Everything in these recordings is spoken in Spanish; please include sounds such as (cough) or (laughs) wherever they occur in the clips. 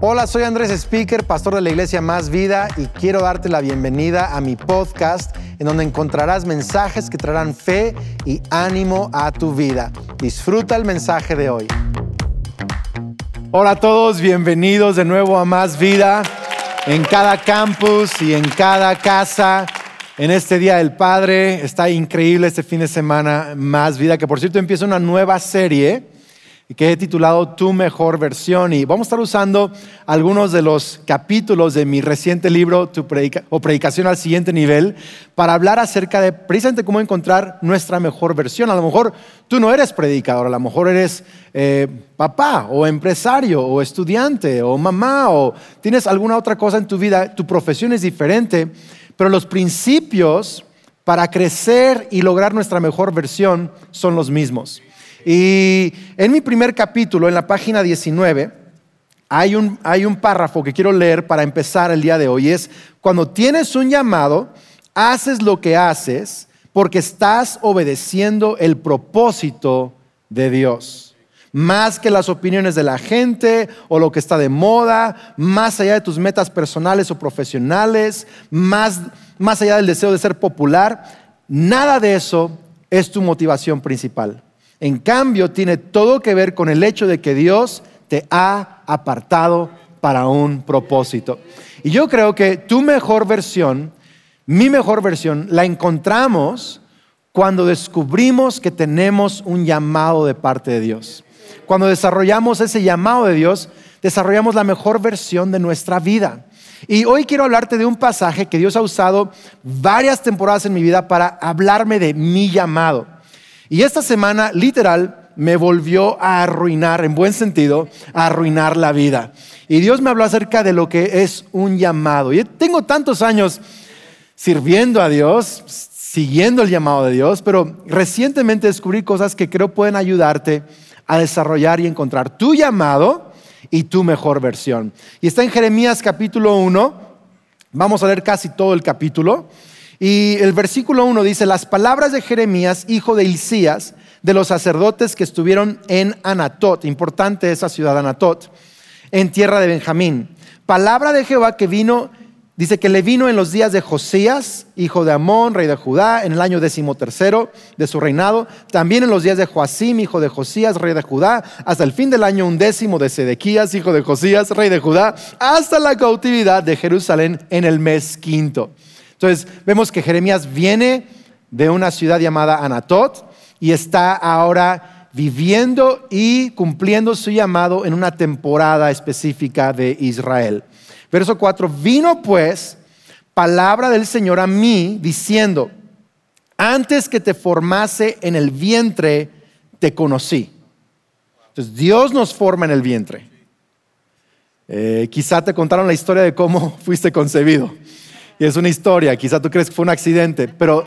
Hola, soy Andrés Speaker, pastor de la iglesia Más Vida y quiero darte la bienvenida a mi podcast en donde encontrarás mensajes que traerán fe y ánimo a tu vida. Disfruta el mensaje de hoy. Hola a todos, bienvenidos de nuevo a Más Vida en cada campus y en cada casa. En este Día del Padre está increíble este fin de semana Más Vida, que por cierto empieza una nueva serie que he titulado Tu mejor versión. Y vamos a estar usando algunos de los capítulos de mi reciente libro, Tu o Predicación al siguiente nivel, para hablar acerca de precisamente cómo encontrar nuestra mejor versión. A lo mejor tú no eres predicador, a lo mejor eres eh, papá o empresario o estudiante o mamá o tienes alguna otra cosa en tu vida, tu profesión es diferente, pero los principios para crecer y lograr nuestra mejor versión son los mismos. Y en mi primer capítulo, en la página 19, hay un, hay un párrafo que quiero leer para empezar el día de hoy. Es, cuando tienes un llamado, haces lo que haces porque estás obedeciendo el propósito de Dios más que las opiniones de la gente o lo que está de moda, más allá de tus metas personales o profesionales, más, más allá del deseo de ser popular, nada de eso es tu motivación principal. En cambio, tiene todo que ver con el hecho de que Dios te ha apartado para un propósito. Y yo creo que tu mejor versión, mi mejor versión, la encontramos cuando descubrimos que tenemos un llamado de parte de Dios. Cuando desarrollamos ese llamado de Dios, desarrollamos la mejor versión de nuestra vida. Y hoy quiero hablarte de un pasaje que Dios ha usado varias temporadas en mi vida para hablarme de mi llamado. Y esta semana, literal, me volvió a arruinar, en buen sentido, a arruinar la vida. Y Dios me habló acerca de lo que es un llamado. Y tengo tantos años sirviendo a Dios, siguiendo el llamado de Dios, pero recientemente descubrí cosas que creo pueden ayudarte a desarrollar y encontrar tu llamado y tu mejor versión. Y está en Jeremías capítulo 1. Vamos a leer casi todo el capítulo. Y el versículo 1 dice, las palabras de Jeremías, hijo de Hilcías, de los sacerdotes que estuvieron en Anatot, importante esa ciudad Anatot, en tierra de Benjamín. Palabra de Jehová que vino, dice que le vino en los días de Josías, hijo de Amón, rey de Judá, en el año decimotercero de su reinado, también en los días de Joacim, hijo de Josías, rey de Judá, hasta el fin del año undécimo de Sedequías, hijo de Josías, rey de Judá, hasta la cautividad de Jerusalén en el mes quinto. Entonces vemos que Jeremías viene de una ciudad llamada Anatot y está ahora viviendo y cumpliendo su llamado en una temporada específica de Israel. Verso 4, vino pues palabra del Señor a mí diciendo, antes que te formase en el vientre, te conocí. Entonces Dios nos forma en el vientre. Eh, quizá te contaron la historia de cómo (laughs) fuiste concebido. Y es una historia, quizá tú crees que fue un accidente, pero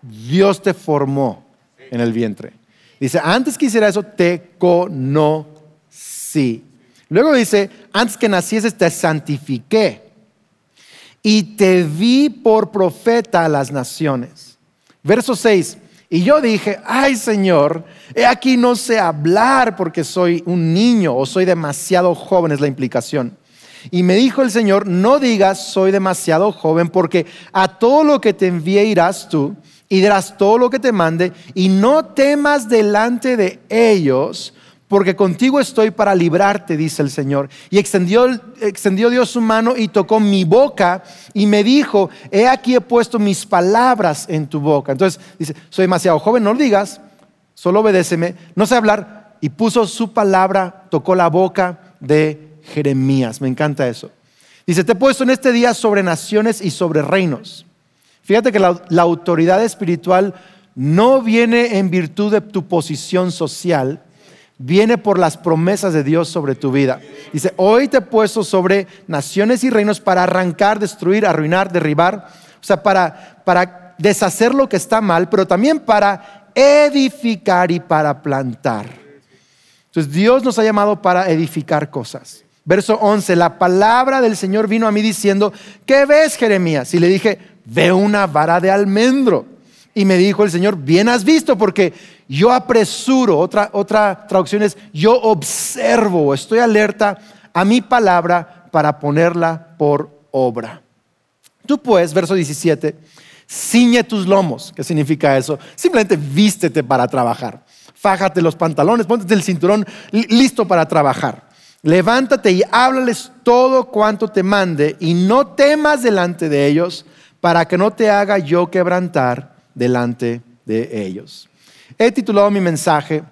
Dios te formó en el vientre. Dice, antes que hiciera eso, te conocí. Luego dice, antes que nacieses, te santifiqué y te vi por profeta a las naciones. Verso 6. Y yo dije, ay Señor, he aquí no sé hablar porque soy un niño o soy demasiado joven, es la implicación. Y me dijo el Señor, no digas soy demasiado joven, porque a todo lo que te envíe irás tú y dirás todo lo que te mande, y no temas delante de ellos, porque contigo estoy para librarte, dice el Señor. Y extendió, extendió Dios su mano y tocó mi boca y me dijo, he aquí he puesto mis palabras en tu boca. Entonces dice, soy demasiado joven, no lo digas, solo obedéceme, no sé hablar. Y puso su palabra, tocó la boca de Jeremías. Me encanta eso. Dice, te he puesto en este día sobre naciones y sobre reinos. Fíjate que la, autoridad espiritual no viene en virtud de tu posición social, viene por las promesas de Dios sobre tu vida. Dice, hoy te he puesto sobre naciones y reinos para arrancar, destruir, arruinar, derribar, o sea, para, para deshacer lo que está mal, pero también para edificar y para plantar. Entonces Dios nos ha llamado para edificar cosas. Verso 11, la palabra del Señor vino a mí diciendo, ¿qué ves Jeremías? Y le dije, veo una vara de almendro. Y me dijo el Señor, bien has visto, porque yo apresuro, otra, otra traducción es, yo observo, estoy alerta a mi palabra para ponerla por obra. Tú pues, verso 17, ciñe tus lomos. ¿Qué significa eso? Simplemente vístete para trabajar. Fájate los pantalones, ponte el cinturón listo para trabajar. Levántate y háblales todo cuanto te mande y no temas delante de ellos para que no te haga yo quebrantar delante de ellos. He titulado mi mensaje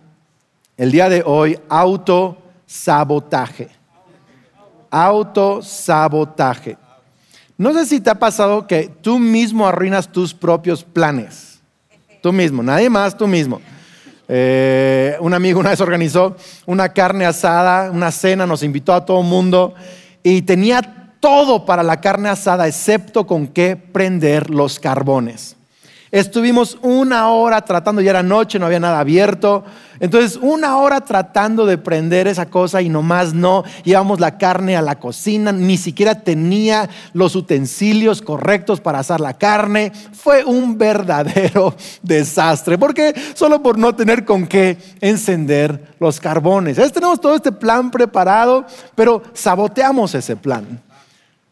el día de hoy autosabotaje. Autosabotaje. No sé si te ha pasado que tú mismo arruinas tus propios planes. Tú mismo, nadie más, tú mismo. Eh, un amigo una vez organizó una carne asada, una cena, nos invitó a todo el mundo y tenía todo para la carne asada excepto con qué prender los carbones. Estuvimos una hora tratando, ya era noche, no había nada abierto. Entonces, una hora tratando de prender esa cosa y nomás no. Llevamos la carne a la cocina, ni siquiera tenía los utensilios correctos para asar la carne. Fue un verdadero (laughs) desastre. porque Solo por no tener con qué encender los carbones. tenemos todo este plan preparado, pero saboteamos ese plan.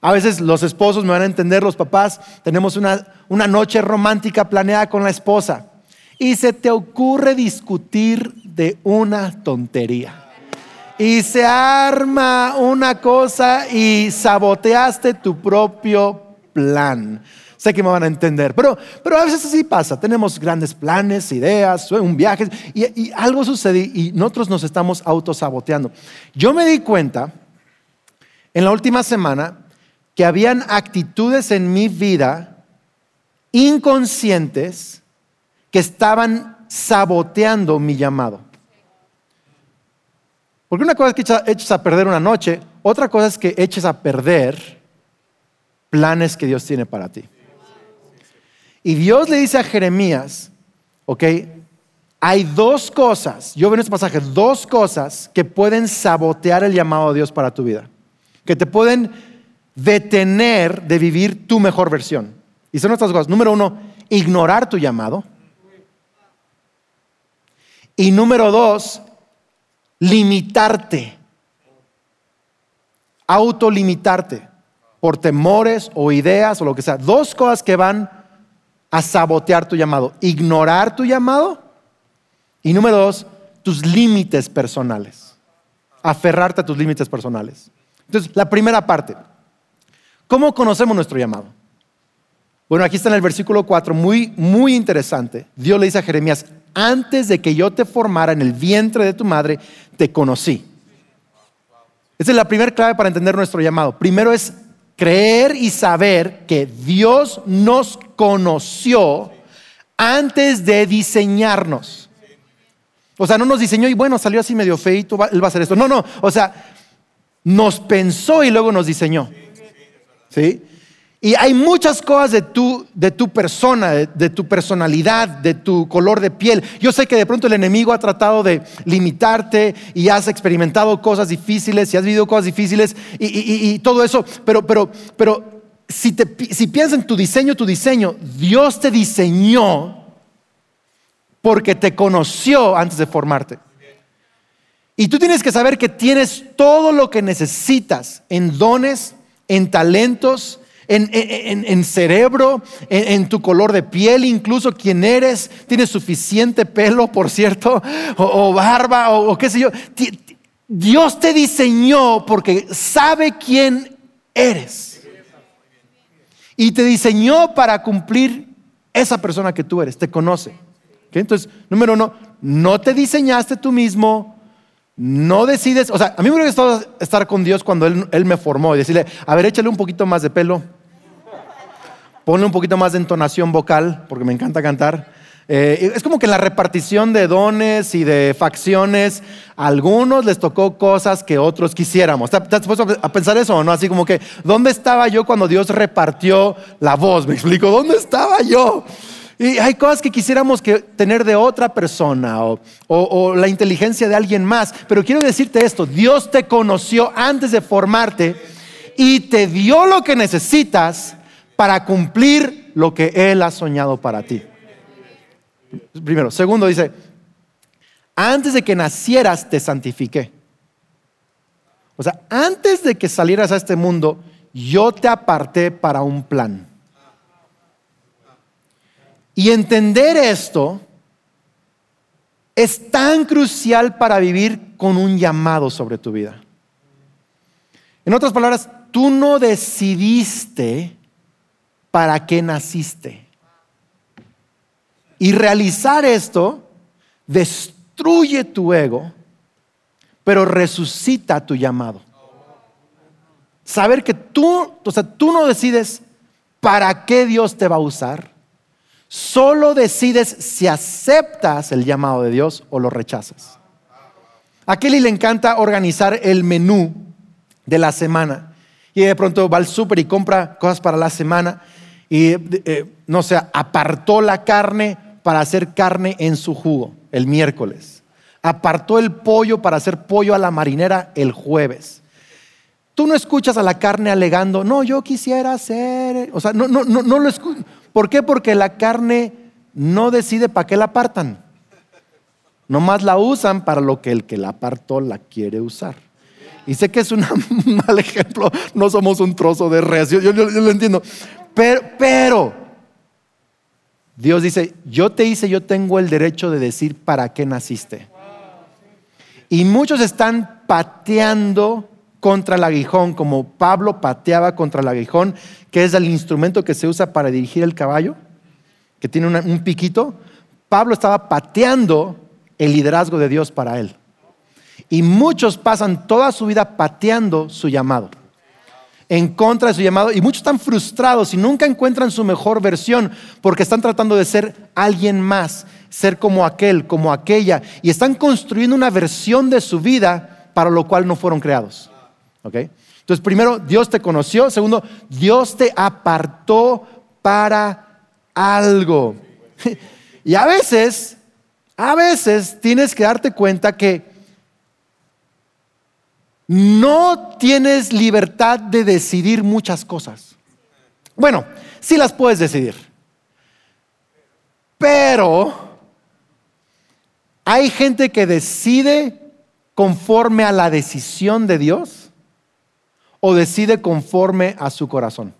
A veces los esposos me van a entender, los papás, tenemos una, una noche romántica planeada con la esposa y se te ocurre discutir de una tontería. Y se arma una cosa y saboteaste tu propio plan. Sé que me van a entender, pero, pero a veces así pasa. Tenemos grandes planes, ideas, un viaje y, y algo sucede y nosotros nos estamos autosaboteando. Yo me di cuenta en la última semana que habían actitudes en mi vida inconscientes que estaban saboteando mi llamado. Porque una cosa es que eches a perder una noche, otra cosa es que eches a perder planes que Dios tiene para ti. Y Dios le dice a Jeremías, ok, hay dos cosas, yo veo en este pasaje, dos cosas que pueden sabotear el llamado de Dios para tu vida, que te pueden detener de vivir tu mejor versión. Y son estas cosas. Número uno, ignorar tu llamado. Y número dos, limitarte. Autolimitarte por temores o ideas o lo que sea. Dos cosas que van a sabotear tu llamado. Ignorar tu llamado. Y número dos, tus límites personales. Aferrarte a tus límites personales. Entonces, la primera parte, ¿Cómo conocemos nuestro llamado? Bueno, aquí está en el versículo 4, muy, muy interesante. Dios le dice a Jeremías, antes de que yo te formara en el vientre de tu madre, te conocí. Esa es la primera clave para entender nuestro llamado. Primero es creer y saber que Dios nos conoció antes de diseñarnos. O sea, no nos diseñó y bueno, salió así medio feito, él va a hacer esto. No, no, o sea, nos pensó y luego nos diseñó. ¿Sí? Y hay muchas cosas de tu, de tu persona, de, tu personalidad, de tu color de piel. Yo sé que de pronto el enemigo ha tratado de limitarte y has experimentado cosas difíciles y has vivido cosas difíciles y, todo eso, pero, pero, pero si, te, si piensas en tu diseño, tu diseño, Dios te diseñó porque te conoció antes de formarte. Y tú tienes que saber que tienes todo lo que necesitas en dones, en talentos, en, cerebro, en, tu color de piel, incluso quién eres, tienes suficiente pelo, por cierto, o, barba, o, qué sé yo. Dios te diseñó porque sabe quién eres. Y te diseñó para cumplir esa persona que tú eres, te conoce. Entonces, número uno, no te diseñaste tú mismo, no decides, o sea, a mí me hubiera gustado estar con Dios cuando él, me formó y decirle, a ver, échale un poquito más de pelo, ponle un poquito más de entonación vocal, porque me encanta cantar. Eh, es como que la repartición de dones y de facciones, a algunos les tocó cosas que otros quisiéramos. ¿Te, has puesto a pensar eso o no? Así como que, ¿dónde estaba yo cuando Dios repartió la voz? ¿Me explico? ¿Dónde estaba yo? Hay cosas que quisiéramos tener de otra persona o, o, la inteligencia de alguien más. Pero quiero decirte esto, Dios te conoció antes de formarte y te dio lo que necesitas para cumplir lo que Él ha soñado para ti. Primero. Segundo dice, antes de que nacieras te santifiqué. O sea, antes de que salieras a este mundo, yo te aparté para un plan. Y entender esto es tan crucial para vivir con un llamado sobre tu vida. En otras palabras, tú no decidiste para qué naciste. Y realizar esto destruye tu ego, pero resucita tu llamado. Saber que tú, o sea, tú no decides para qué Dios te va a usar, solo decides si aceptas el llamado de Dios o lo rechazas. A Kelly le encanta organizar el menú de la semana. Y de pronto va al súper y compra cosas para la semana. Y eh, no sé, apartó la carne para hacer carne en su jugo el miércoles. Apartó el pollo para hacer pollo a la marinera el jueves. Tú no escuchas a la carne alegando, no, yo quisiera hacer. O sea, no, no, no, no lo escuchas. ¿Por qué? Porque la carne no decide para qué la apartan. Nomás la usan para lo que el que la apartó la quiere usar. Y sé que es un (laughs) mal ejemplo, no somos un trozo de res, yo, lo entiendo. Pero, pero, Dios dice, yo te hice, yo tengo el derecho de decir para qué naciste. Y muchos están pateando contra el aguijón, como Pablo pateaba contra el aguijón, que es el instrumento que se usa para dirigir el caballo, que tiene un piquito. Pablo estaba pateando el liderazgo de Dios para él. Y muchos pasan toda su vida pateando su llamado, en contra de su llamado. Y muchos están frustrados y nunca encuentran su mejor versión porque están tratando de ser alguien más, ser como aquel, como aquella. Y están construyendo una versión de su vida para lo cual no fueron creados. Entonces, primero, Dios te conoció. Segundo, Dios te apartó para algo. (laughs) Y a veces, a veces tienes que darte cuenta que no tienes libertad de decidir muchas cosas. Bueno, sí las puedes decidir. Pero hay gente que decide conforme a la decisión de Dios o decide conforme a su corazón.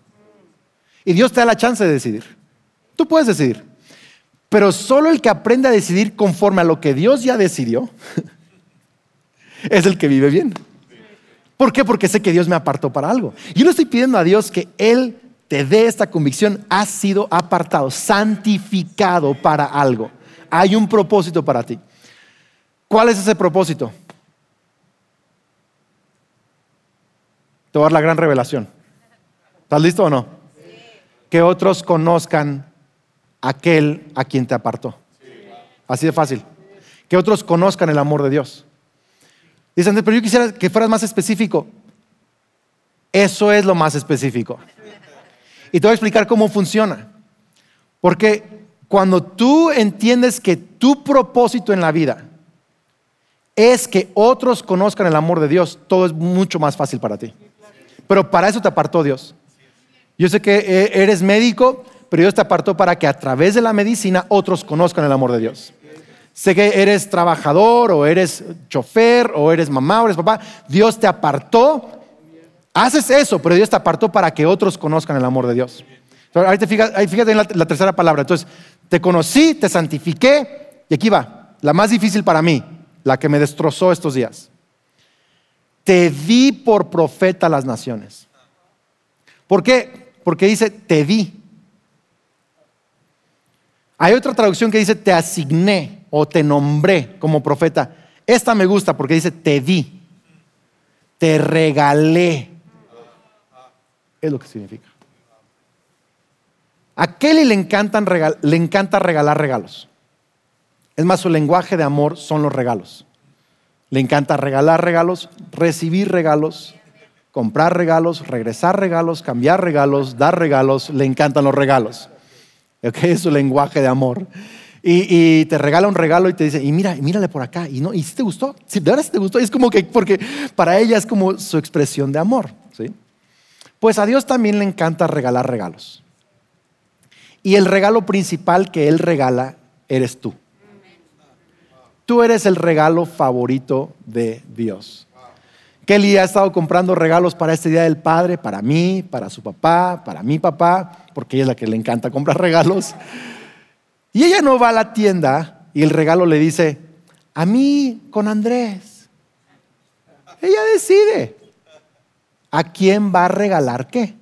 Y Dios te da la chance de decidir. Tú puedes decidir. Pero solo el que aprende a decidir conforme a lo que Dios ya decidió (laughs) es el que vive bien. ¿Por qué? Porque sé que Dios me apartó para algo. Yo le estoy pidiendo a Dios que Él te dé esta convicción. Has sido apartado, santificado para algo. Hay un propósito para ti. ¿Cuál es ese propósito? Te voy a dar la gran revelación. ¿Estás listo o no? Que otros conozcan aquel a quien te apartó. Así de fácil. Que otros conozcan el amor de Dios. Dicen, pero yo quisiera que fueras más específico. Eso es lo más específico. Y te voy a explicar cómo funciona. Porque cuando tú entiendes que tu propósito en la vida es que otros conozcan el amor de Dios, todo es mucho más fácil para ti. Pero para eso te apartó Dios. Yo sé que eh, eres médico, pero Dios te apartó para que a través de la medicina otros conozcan el amor de Dios. Sé que eres trabajador o eres chofer o eres mamá o eres papá. Dios te apartó. Haces eso, pero Dios te apartó para que otros conozcan el amor de Dios. Ahí, te fíjate en la tercera palabra. Entonces, te conocí, te santifiqué. Y aquí va, la más difícil para mí, la que me destrozó estos días. Te di por profeta a las naciones. ¿Por qué? Porque dice, te di. Hay otra traducción que dice, te asigné o te nombré como profeta. Esta me gusta porque dice, te di, te regalé. Es lo que significa. A Kelly le, encantan le encanta regalar regalos. Es más, su lenguaje de amor son los regalos. Le encanta regalar regalos, recibir regalos, comprar regalos, regresar regalos, cambiar regalos, dar regalos. Le encantan los regalos. Es su lenguaje de amor. Y, te regala un regalo y te dice, y mira, mírale por acá. Y, no, ¿y si te gustó? Si de verdad si te gustó. es como que, porque para ella es como su expresión de amor. ¿sí? Pues a Dios también le encanta regalar regalos. Y el regalo principal que Él regala eres tú. Tú eres el regalo favorito de Dios. Kelly ha estado comprando regalos para este Día del Padre, para mí, para su papá, para mi papá, porque ella es la que le encanta comprar (laughs) regalos. Y ella no va a la tienda y el regalo le dice, a mí con Andrés. Ella decide a quién va a regalar qué.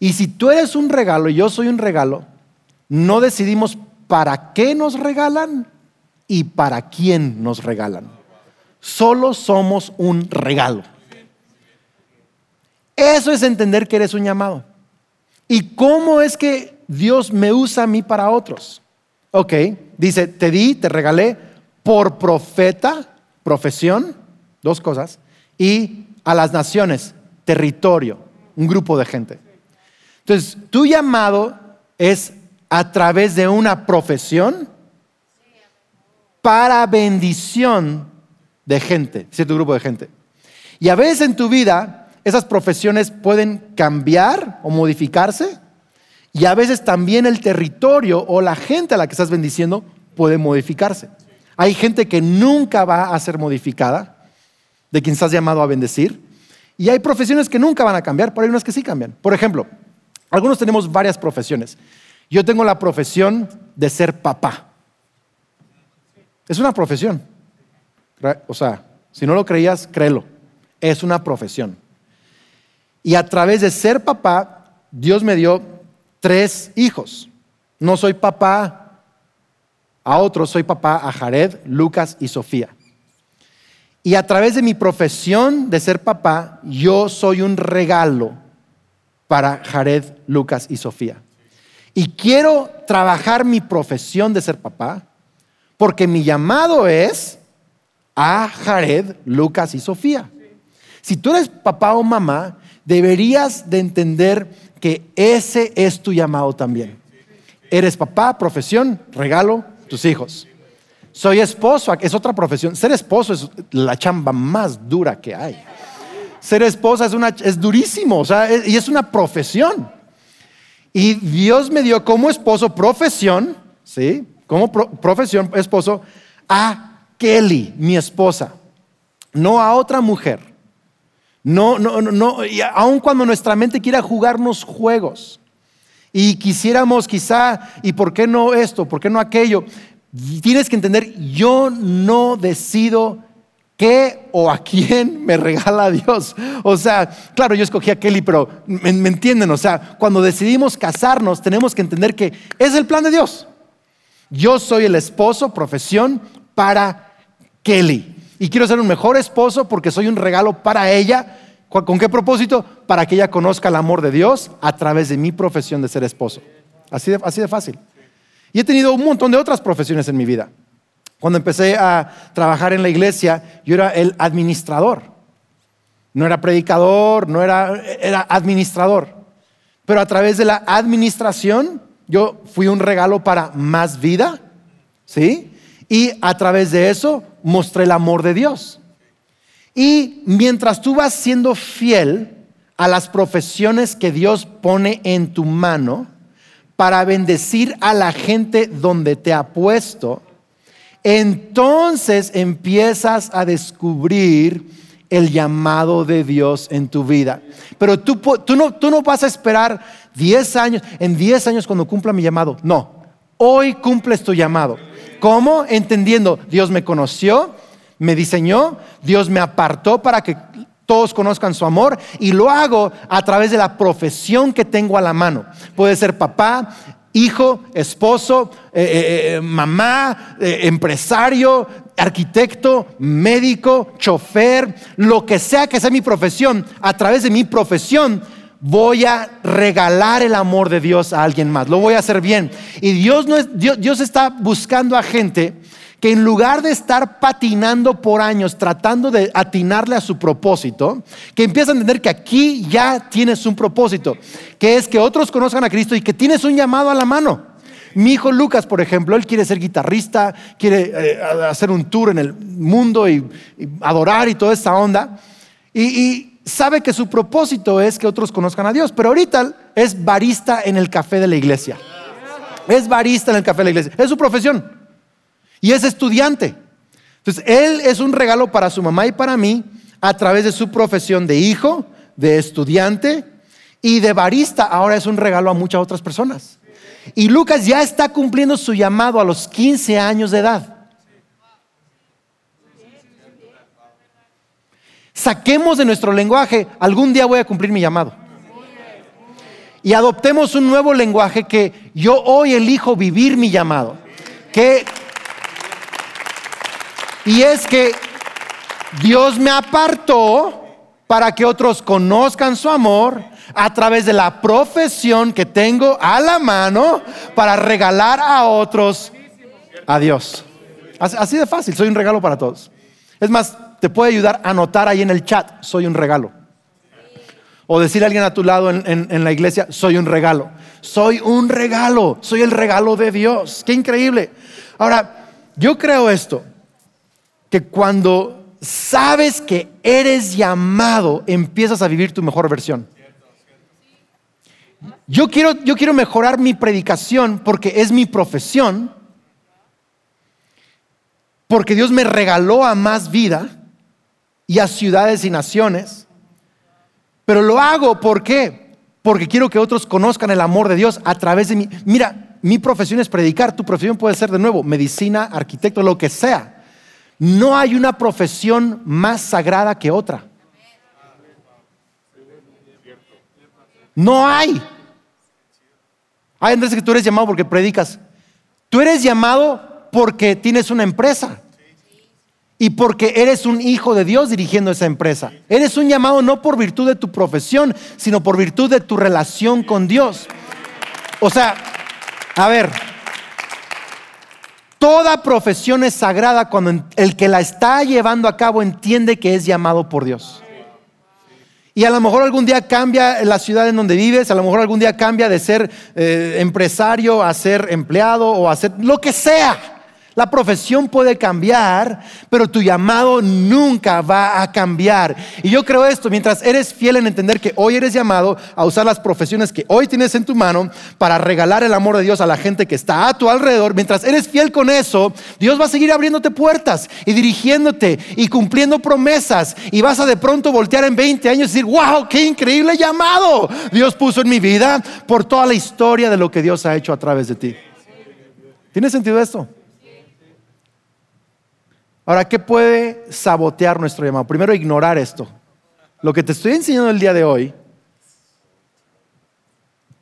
Y si tú eres un regalo y yo soy un regalo, no decidimos para qué nos regalan y para quién nos regalan. Solo somos un regalo. Eso es entender que eres un llamado. ¿Y cómo es que Dios me usa a mí para otros? Ok, dice, te di, te regalé por profeta, profesión, dos cosas, y a las naciones, territorio, un grupo de gente. Entonces, tu llamado es a través de una profesión para bendición de gente, cierto grupo de gente. Y a veces en tu vida esas profesiones pueden cambiar o modificarse y a veces también el territorio o la gente a la que estás bendiciendo puede modificarse. Hay gente que nunca va a ser modificada, de quien estás llamado a bendecir, y hay profesiones que nunca van a cambiar, pero hay unas que sí cambian. Por ejemplo, algunos tenemos varias profesiones. Yo tengo la profesión de ser papá. Es una profesión. O sea, si no lo creías, créelo. Es una profesión. Y a través de ser papá, Dios me dio tres hijos. No soy papá a otros, soy papá a Jared, Lucas y Sofía. Y a través de mi profesión de ser papá, yo soy un regalo para Jared, Lucas y Sofía. Y quiero trabajar mi profesión de ser papá porque mi llamado es a Jared, Lucas y Sofía. Si tú eres papá o mamá, deberías de entender que ese es tu llamado también. Eres papá, profesión, regalo, tus hijos. Soy esposo, es otra profesión. Ser esposo es la chamba más dura que hay. Ser esposa es, una, es durísimo, o sea, y es una profesión. Y Dios me dio como esposo profesión, ¿sí? Como profesión esposo a Kelly, mi esposa, no a otra mujer. No, no, no, aun cuando nuestra mente quiera jugarnos juegos y quisiéramos quizá, ¿y por qué no esto? ¿Por qué no aquello? Tienes que entender, yo no decido qué o a quién me regala (laughs) Dios. O sea, claro, yo escogí a Kelly, pero me, me entienden, o sea, cuando decidimos casarnos tenemos que entender que es el plan de Dios. Yo soy el esposo, profesión, para Kelly. Y quiero ser un mejor esposo porque soy un regalo para ella. ¿Con qué propósito? Para que ella conozca el amor de Dios a través de mi profesión de ser esposo. Así de, fácil. Y he tenido un montón de otras profesiones en mi vida. Cuando empecé a trabajar en la iglesia, yo era el administrador. No era predicador, no era, era administrador. Pero a través de la administración, yo fui un regalo para más vida, ¿sí? Y a través de eso mostré el amor de Dios. Y mientras tú vas siendo fiel a las profesiones que Dios pone en tu mano para bendecir a la gente donde te ha puesto, entonces empiezas a descubrir el llamado de Dios en tu vida. Pero tú, tú, no, tú no vas a esperar 10 años, en 10 años cuando cumpla mi llamado. No, hoy cumples tu llamado. ¿Cómo? Entendiendo, Dios me conoció, me diseñó, Dios me apartó para que todos conozcan su amor y lo hago a través de la profesión que tengo a la mano. Puede ser papá, hijo, esposo, eh, eh, eh, mamá, empresario, arquitecto, médico, chofer, lo que sea que sea mi profesión, a través de mi profesión voy a regalar el amor de Dios a alguien más, lo voy a hacer bien. Y Dios, no es, Dios, está buscando a gente que en lugar de estar patinando por años tratando de atinarle a su propósito, que empieza a entender que aquí ya tienes un propósito, que es que otros conozcan a Cristo y que tienes un llamado a la mano. Mi hijo Lucas, por ejemplo, él quiere ser guitarrista, quiere eh, hacer un tour en el mundo y, adorar y toda esa onda. y sabe que su propósito es que otros conozcan a Dios, pero ahorita es barista en el café de la iglesia. Es barista en el café de la iglesia. Es su profesión. Y es estudiante. Entonces, él es un regalo para su mamá y para mí a través de su profesión de hijo, de estudiante y de barista. Ahora es un regalo a muchas otras personas. Y Lucas ya está cumpliendo su llamado a los 15 años de edad. Saquemos de nuestro lenguaje, algún día voy a cumplir mi llamado. Y adoptemos un nuevo lenguaje que yo hoy elijo vivir mi llamado. Que, y es que Dios me apartó para que otros conozcan su amor a través de la profesión que tengo a la mano para regalar a otros a Dios. Así de fácil, soy un regalo para todos. Es más, te puede ayudar a anotar ahí en el chat, soy un regalo. O decirle a alguien a tu lado en, en, la iglesia, soy un regalo. Soy un regalo, soy el regalo de Dios. Qué increíble. Ahora, yo creo esto, que cuando sabes que eres llamado, empiezas a vivir tu mejor versión. Yo quiero, yo quiero mejorar mi predicación porque es mi profesión, porque Dios me regaló a más vida y a ciudades y naciones, pero lo hago ¿por? Porque quiero que otros conozcan el amor de Dios a través de mí. Mira, mi profesión es predicar, tu profesión puede ser de nuevo medicina, arquitecto, lo que sea. No hay una profesión más sagrada que otra. No hay. Hay Andrés que tú eres llamado porque predicas. Tú eres llamado porque tienes una empresa y porque eres un hijo de Dios dirigiendo esa empresa. Eres un llamado no por virtud de tu profesión, sino por virtud de tu relación con Dios. O sea, a ver, toda profesión es sagrada cuando el que la está llevando a cabo entiende que es llamado por Dios. Y a lo mejor algún día cambia la ciudad en donde vives, a lo mejor algún día cambia de ser eh, empresario a ser empleado o a ser lo que sea. La profesión puede cambiar, pero tu llamado nunca va a cambiar. Y yo creo esto, mientras eres fiel en entender que hoy eres llamado a usar las profesiones que hoy tienes en tu mano para regalar el amor de Dios a la gente que está a tu alrededor, mientras eres fiel con eso, Dios va a seguir abriéndote puertas y dirigiéndote y cumpliendo promesas. Y vas a de pronto voltear en 20 años y decir, wow, qué increíble llamado Dios puso en mi vida por toda la historia de lo que Dios ha hecho a través de ti. ¿Tiene sentido esto? Ahora, ¿qué puede sabotear nuestro llamado? Primero, ignorar esto. Lo que te estoy enseñando el día de hoy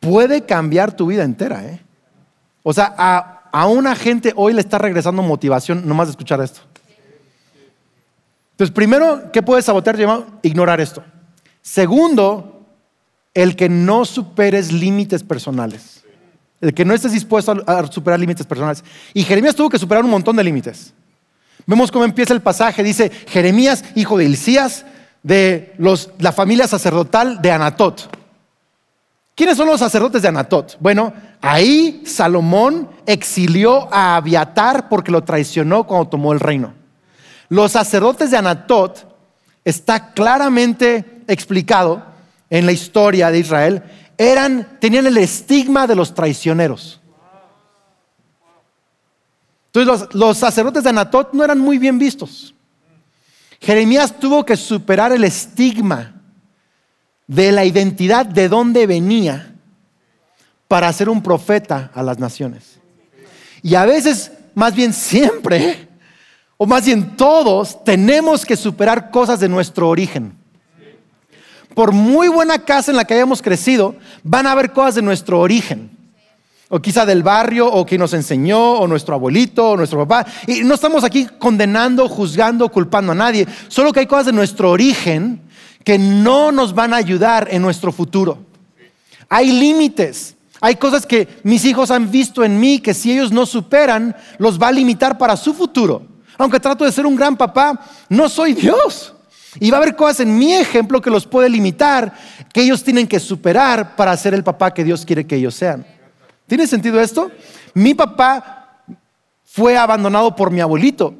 puede cambiar tu vida entera. ¿eh? O sea, a, una gente hoy le está regresando motivación nomás de escuchar esto. Entonces, primero, ¿qué puede sabotear tu llamado? Ignorar esto. Segundo, el que no superes límites personales. El que no estés dispuesto a superar límites personales. Y Jeremías tuvo que superar un montón de límites. Vemos cómo empieza el pasaje. Dice Jeremías, hijo de Hilcías, de la familia sacerdotal de Anatot. ¿Quiénes son los sacerdotes de Anatot? Bueno, ahí Salomón exilió a Abiatar porque lo traicionó cuando tomó el reino. Los sacerdotes de Anatot está claramente explicado en la historia de Israel, eran, tenían el estigma de los traicioneros. Entonces los, sacerdotes de Anatot no eran muy bien vistos. Jeremías tuvo que superar el estigma de la identidad de dónde venía para ser un profeta a las naciones. Y a veces, más bien siempre, o más bien todos, tenemos que superar cosas de nuestro origen. Por muy buena casa en la que hayamos crecido, van a haber cosas de nuestro origen o quizá del barrio, o que nos enseñó, o nuestro abuelito, o nuestro papá. Y no estamos aquí condenando, juzgando, culpando a nadie, solo que hay cosas de nuestro origen que no nos van a ayudar en nuestro futuro. Hay límites. Hay cosas que mis hijos han visto en mí que si ellos no superan, los va a limitar para su futuro. Aunque trato de ser un gran papá, no soy Dios. Y va a haber cosas en mi ejemplo que los puede limitar, que ellos tienen que superar para ser el papá que Dios quiere que ellos sean. ¿Tiene sentido esto? Mi papá fue abandonado por mi abuelito,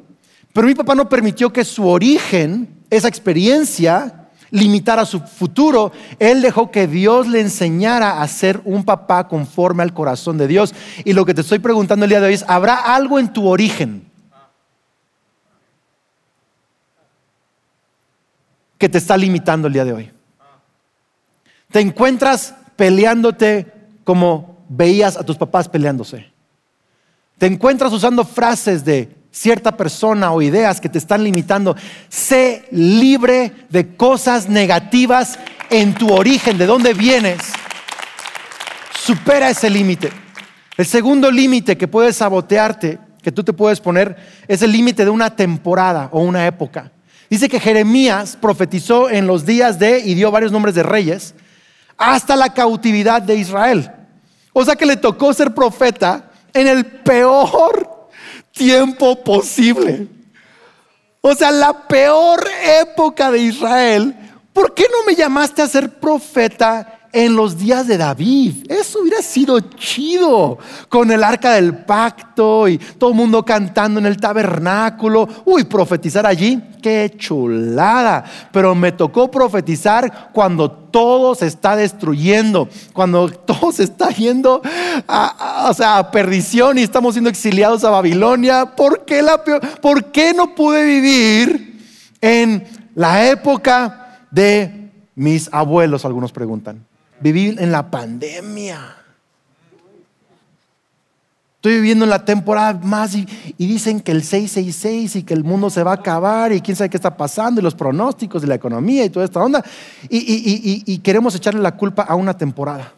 pero mi papá no permitió que su origen, esa experiencia, limitara su futuro. Él dejó que Dios le enseñara a ser un papá conforme al corazón de Dios. Y lo que te estoy preguntando el día de hoy es, ¿habrá algo en tu origen que te está limitando el día de hoy. Te encuentras peleándote como veías a tus papás peleándose. Te encuentras usando frases de cierta persona o ideas que te están limitando. Sé libre de cosas negativas en tu origen, de dónde vienes. Supera ese límite. El segundo límite que puede sabotearte, que tú te puedes poner, es el límite de una temporada o una época. Dice que Jeremías profetizó en los días de, y dio varios nombres de reyes, hasta la cautividad de Israel. O sea que le tocó ser profeta en el peor tiempo posible. O sea, la peor época de Israel. ¿Por qué no me llamaste a ser profeta en los días de David. Eso sido chido, con el arca del pacto y todo el mundo cantando en el tabernáculo. Uy, profetizar allí, qué chulada. Pero me tocó profetizar cuando todo se está destruyendo, cuando (laughs) todo se está yendo a, a perdición y estamos siendo exiliados a Babilonia. ¿Por qué, la ¿Por qué no pude vivir en la época de mis abuelos? Algunos preguntan vivir en la pandemia. Estoy viviendo en la temporada más y, dicen que el 666 y que el mundo se va a acabar y quién sabe qué está pasando y los pronósticos de la economía y toda esta onda. Y, y queremos echarle la culpa a una temporada.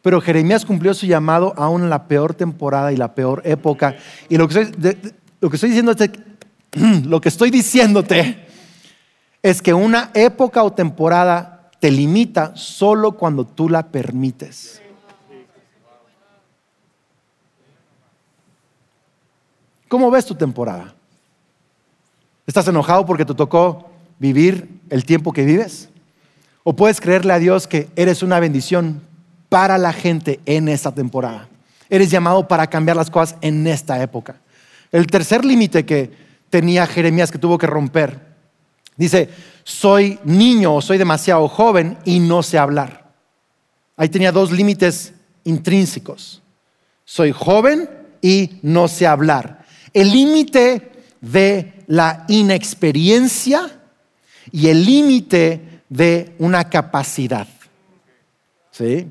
Pero Jeremías cumplió su llamado aún en la peor temporada y la peor época. Y lo que estoy, estoy diciéndote, (clears throat) lo que estoy diciéndote es que una época o temporada te limita solo cuando tú la permites. ¿Cómo ves tu temporada? ¿Estás enojado porque te tocó vivir el tiempo que vives? ¿O puedes creerle a Dios que eres una bendición para la gente en esta temporada? Eres llamado para cambiar las cosas en esta época. El tercer límite que tenía Jeremías que tuvo que romper, dice, soy niño o soy demasiado joven y no sé hablar. Ahí tenía dos límites intrínsecos. Soy joven y no sé hablar. El límite de la inexperiencia y el límite de una capacidad. ¿Sí?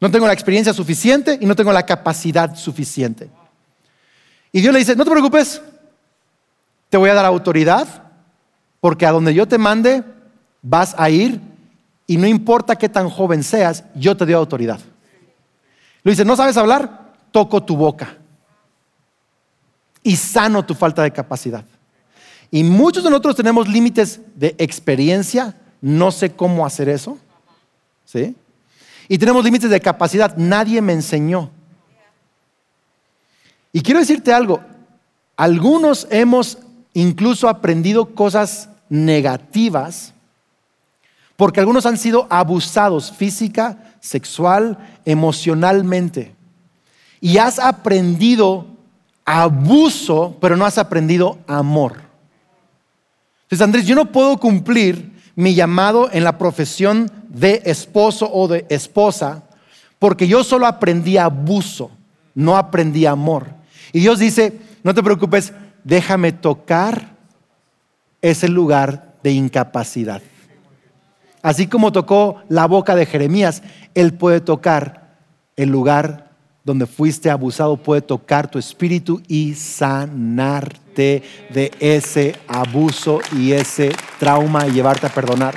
No tengo la experiencia suficiente y no tengo la capacidad suficiente. Y Dios le dice, no te preocupes, te voy a dar autoridad, porque a donde yo te mande, vas a ir y no importa qué tan joven seas, yo te doy autoridad. Lo dice, ¿no sabes hablar? Toco tu boca y sano tu falta de capacidad. Y muchos de nosotros tenemos límites de experiencia, no sé cómo hacer eso. ¿Sí? Y tenemos límites de capacidad, nadie me enseñó. Y quiero decirte algo, algunos hemos incluso aprendido cosas negativas, porque algunos han sido abusados física, sexual, emocionalmente. Y has aprendido abuso, pero no has aprendido amor. Entonces, Andrés, yo no puedo cumplir mi llamado en la profesión de esposo o de esposa, porque yo solo aprendí abuso, no aprendí amor. Y Dios dice, no te preocupes, déjame tocar es el lugar de incapacidad. Así como tocó la boca de Jeremías, Él puede tocar el lugar donde fuiste abusado, puede tocar tu espíritu y sanarte de ese abuso y ese trauma y llevarte a perdonar.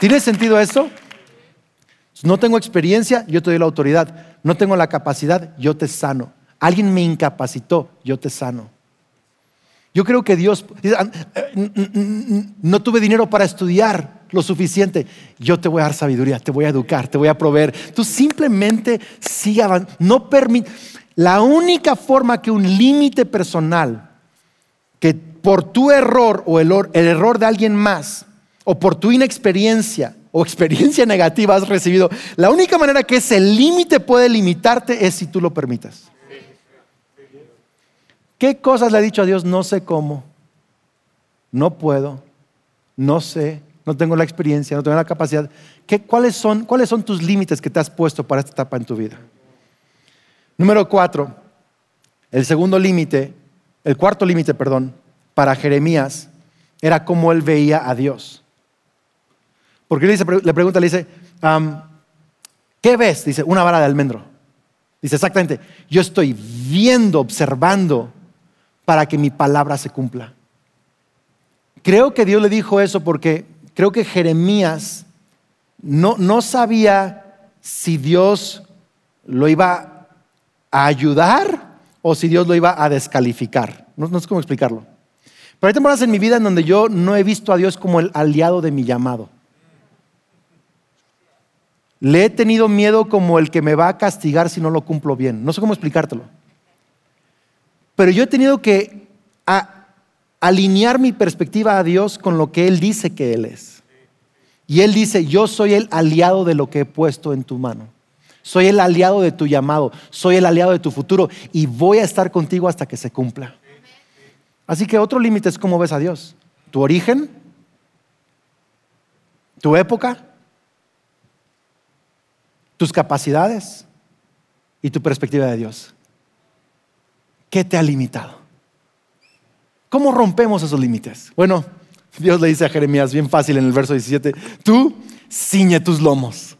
¿Tiene sentido eso? No tengo experiencia, yo te doy la autoridad. No tengo la capacidad, yo te sano. Alguien me incapacitó, yo te sano. Yo creo que Dios, ah, no tuve dinero para estudiar lo suficiente. Yo te voy a dar sabiduría, te voy a educar, te voy a proveer. Tú simplemente sigue No permite. La única forma que un límite personal, que por tu error o el, el error de alguien más, o por tu inexperiencia o experiencia (laughs) negativa has recibido, la única manera que ese límite puede limitarte es si tú lo permitas. ¿Qué cosas le ha dicho a Dios? No sé cómo, no puedo, no sé, no tengo la experiencia, no tengo la capacidad. cuáles, son, ¿Cuáles son tus límites que te has puesto para esta etapa en tu vida? Número cuatro, el segundo límite, el cuarto límite, perdón, para Jeremías, era cómo él veía a Dios. Porque le, le pregunta, le dice, ¿qué ves? Dice, una vara de almendro. Dice, exactamente, yo estoy viendo, observando para que mi palabra se cumpla. Creo que Dios le dijo eso porque creo que Jeremías no, no sabía si Dios lo iba a ayudar o si Dios lo iba a descalificar. No, sé cómo explicarlo. Pero hay temporadas en mi vida en donde yo no he visto a Dios como el aliado de mi llamado. Le he tenido miedo como el que me va a castigar si no lo cumplo bien. No sé cómo explicártelo. Pero yo he tenido que alinear mi perspectiva a Dios con lo que Él dice que Él es. Y Él dice, yo soy el aliado de lo que he puesto en tu mano. Soy el aliado de tu llamado, soy el aliado de tu futuro y voy a estar contigo hasta que se cumpla. Así que otro límite es cómo ves a Dios. Tu origen, tu época, tus capacidades y tu perspectiva de Dios. ¿Qué te ha limitado? ¿Cómo rompemos esos límites? Bueno, Dios le dice a Jeremías bien fácil en el verso 17, tú ciñe tus lomos.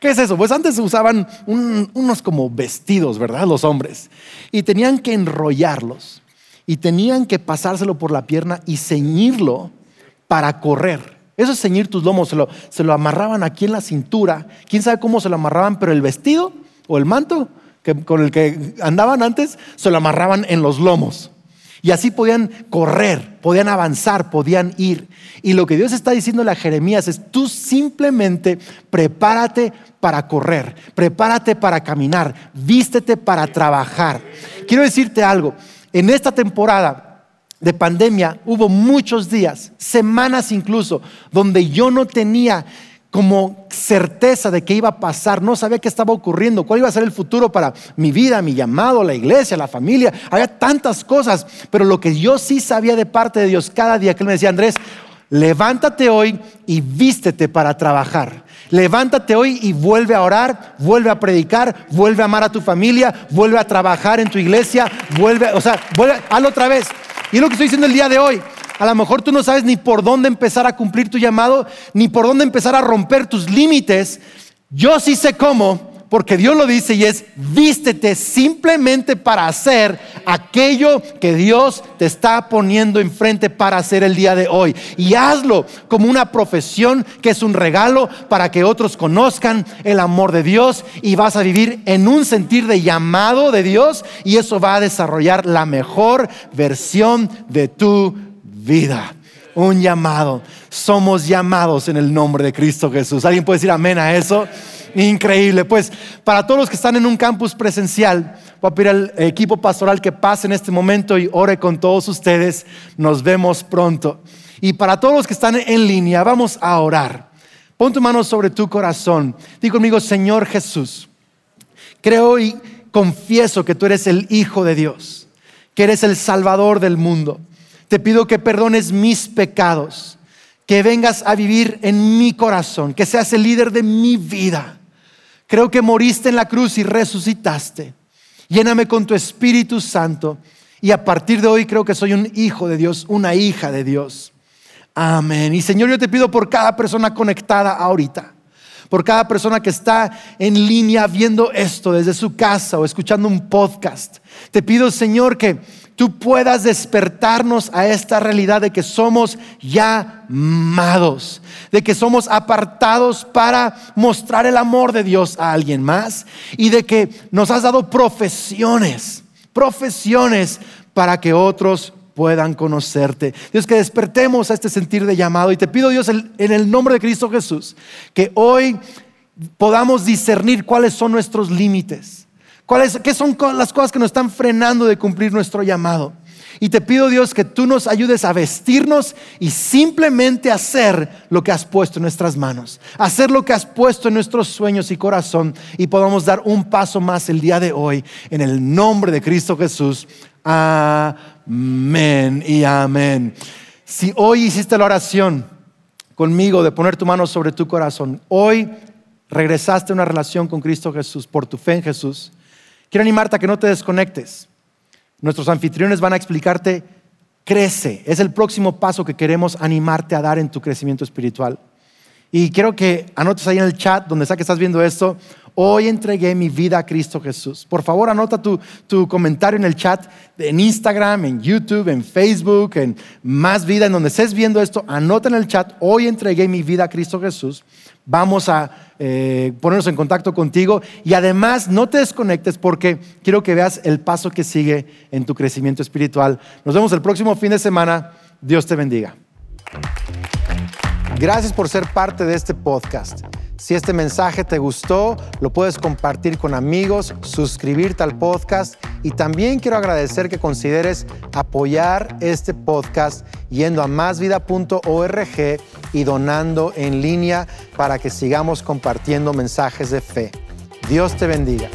¿Qué es eso? Pues antes usaban unos como vestidos, ¿verdad? Los hombres. Y tenían que enrollarlos. Y tenían que pasárselo por la pierna y ceñirlo para correr. Eso es ceñir tus lomos. Se lo, se lo amarraban aquí en la cintura. Quién sabe cómo se lo amarraban, pero el vestido o el manto que, con el que andaban antes, se lo amarraban en los lomos. Y así podían correr, podían avanzar, podían ir. Y lo que Dios está diciendo a Jeremías es, tú simplemente prepárate para correr, prepárate para caminar, vístete para trabajar. Quiero decirte algo, en esta temporada de pandemia hubo muchos días, semanas incluso, donde yo no tenía como certeza de qué iba a pasar, no sabía qué estaba ocurriendo, cuál iba a ser el futuro para mi vida, mi llamado, la iglesia, la familia. Había tantas cosas, pero lo que yo sí sabía de parte de Dios cada día que Él me decía, Andrés, levántate hoy y vístete para trabajar. Levántate hoy y vuelve a orar, vuelve a predicar, vuelve a amar a tu familia, vuelve a trabajar en tu iglesia, vuelve, o sea, vuelve, hazlo otra vez. Y es lo que estoy diciendo el día de hoy. A lo mejor tú no sabes ni por dónde empezar a cumplir tu llamado, ni por dónde empezar a romper tus límites. Yo sí sé cómo, porque Dios lo dice y es vístete simplemente para hacer aquello que Dios te está poniendo enfrente para hacer el día de hoy. Y hazlo como una profesión que es un regalo para que otros conozcan el amor de Dios y vas a vivir en un sentir de llamado de Dios y eso va a desarrollar la mejor versión de tu vida. Un llamado. Somos llamados en el nombre de Cristo Jesús. ¿Alguien puede decir amén a eso? Increíble. Pues para todos los que están en un campus presencial, voy a pedir al equipo pastoral que pase en este momento y ore con todos ustedes. Nos vemos pronto. Y para todos los que están en línea, vamos a orar. Pon tu mano sobre tu corazón. Digo conmigo, Señor Jesús, creo y confieso que tú eres el Hijo de Dios, que eres el Salvador del mundo. Te pido que perdones mis pecados, que vengas a vivir en mi corazón, que seas el líder de mi vida. Creo que moriste en la cruz y resucitaste. Lléname con tu Espíritu Santo. Y a partir de hoy creo que soy un hijo de Dios, una hija de Dios. Amén. Y Señor, yo te pido por cada persona conectada ahorita, por cada persona que está en línea viendo esto desde su casa o escuchando un podcast. Te pido, Señor, que tú puedas despertarnos a esta realidad de que somos llamados, de que somos apartados para mostrar el amor de Dios a alguien más y de que nos has dado profesiones, profesiones para que otros puedan conocerte. Dios, que despertemos a este sentir de llamado y te pido Dios en el nombre de Cristo Jesús que hoy podamos discernir cuáles son nuestros límites ¿Qué son las cosas que nos están frenando de cumplir nuestro llamado? Y te pido Dios que tú nos ayudes a vestirnos y simplemente hacer lo que has puesto en nuestras manos, hacer lo que has puesto en nuestros sueños y corazón y podamos dar un paso más el día de hoy en el nombre de Cristo Jesús. Amén y amén. Si hoy hiciste la oración conmigo de poner tu mano sobre tu corazón, hoy regresaste a una relación con Cristo Jesús por tu fe en Jesús Quiero animarte a que no te desconectes. Nuestros anfitriones van a explicarte crece. Es el próximo paso que queremos animarte a dar en tu crecimiento espiritual. Y quiero que anotes ahí en el chat, donde sea que estás viendo esto, hoy entregué mi vida a Cristo Jesús. Por favor, anota tu, tu, comentario en el chat, en Instagram, en YouTube, en Facebook, en Más Vida, en donde estés viendo esto, anota en el chat, hoy entregué mi vida a Cristo Jesús. Vamos a eh, ponernos en contacto contigo y además no te desconectes porque quiero que veas el paso que sigue en tu crecimiento espiritual. Nos vemos el próximo fin de semana. Dios te bendiga. Gracias por ser parte de este podcast. Si este mensaje te gustó, lo puedes compartir con amigos, suscribirte al podcast y también quiero agradecer que consideres apoyar este podcast yendo a másvida.org y donando en línea para que sigamos compartiendo mensajes de fe. Dios te bendiga.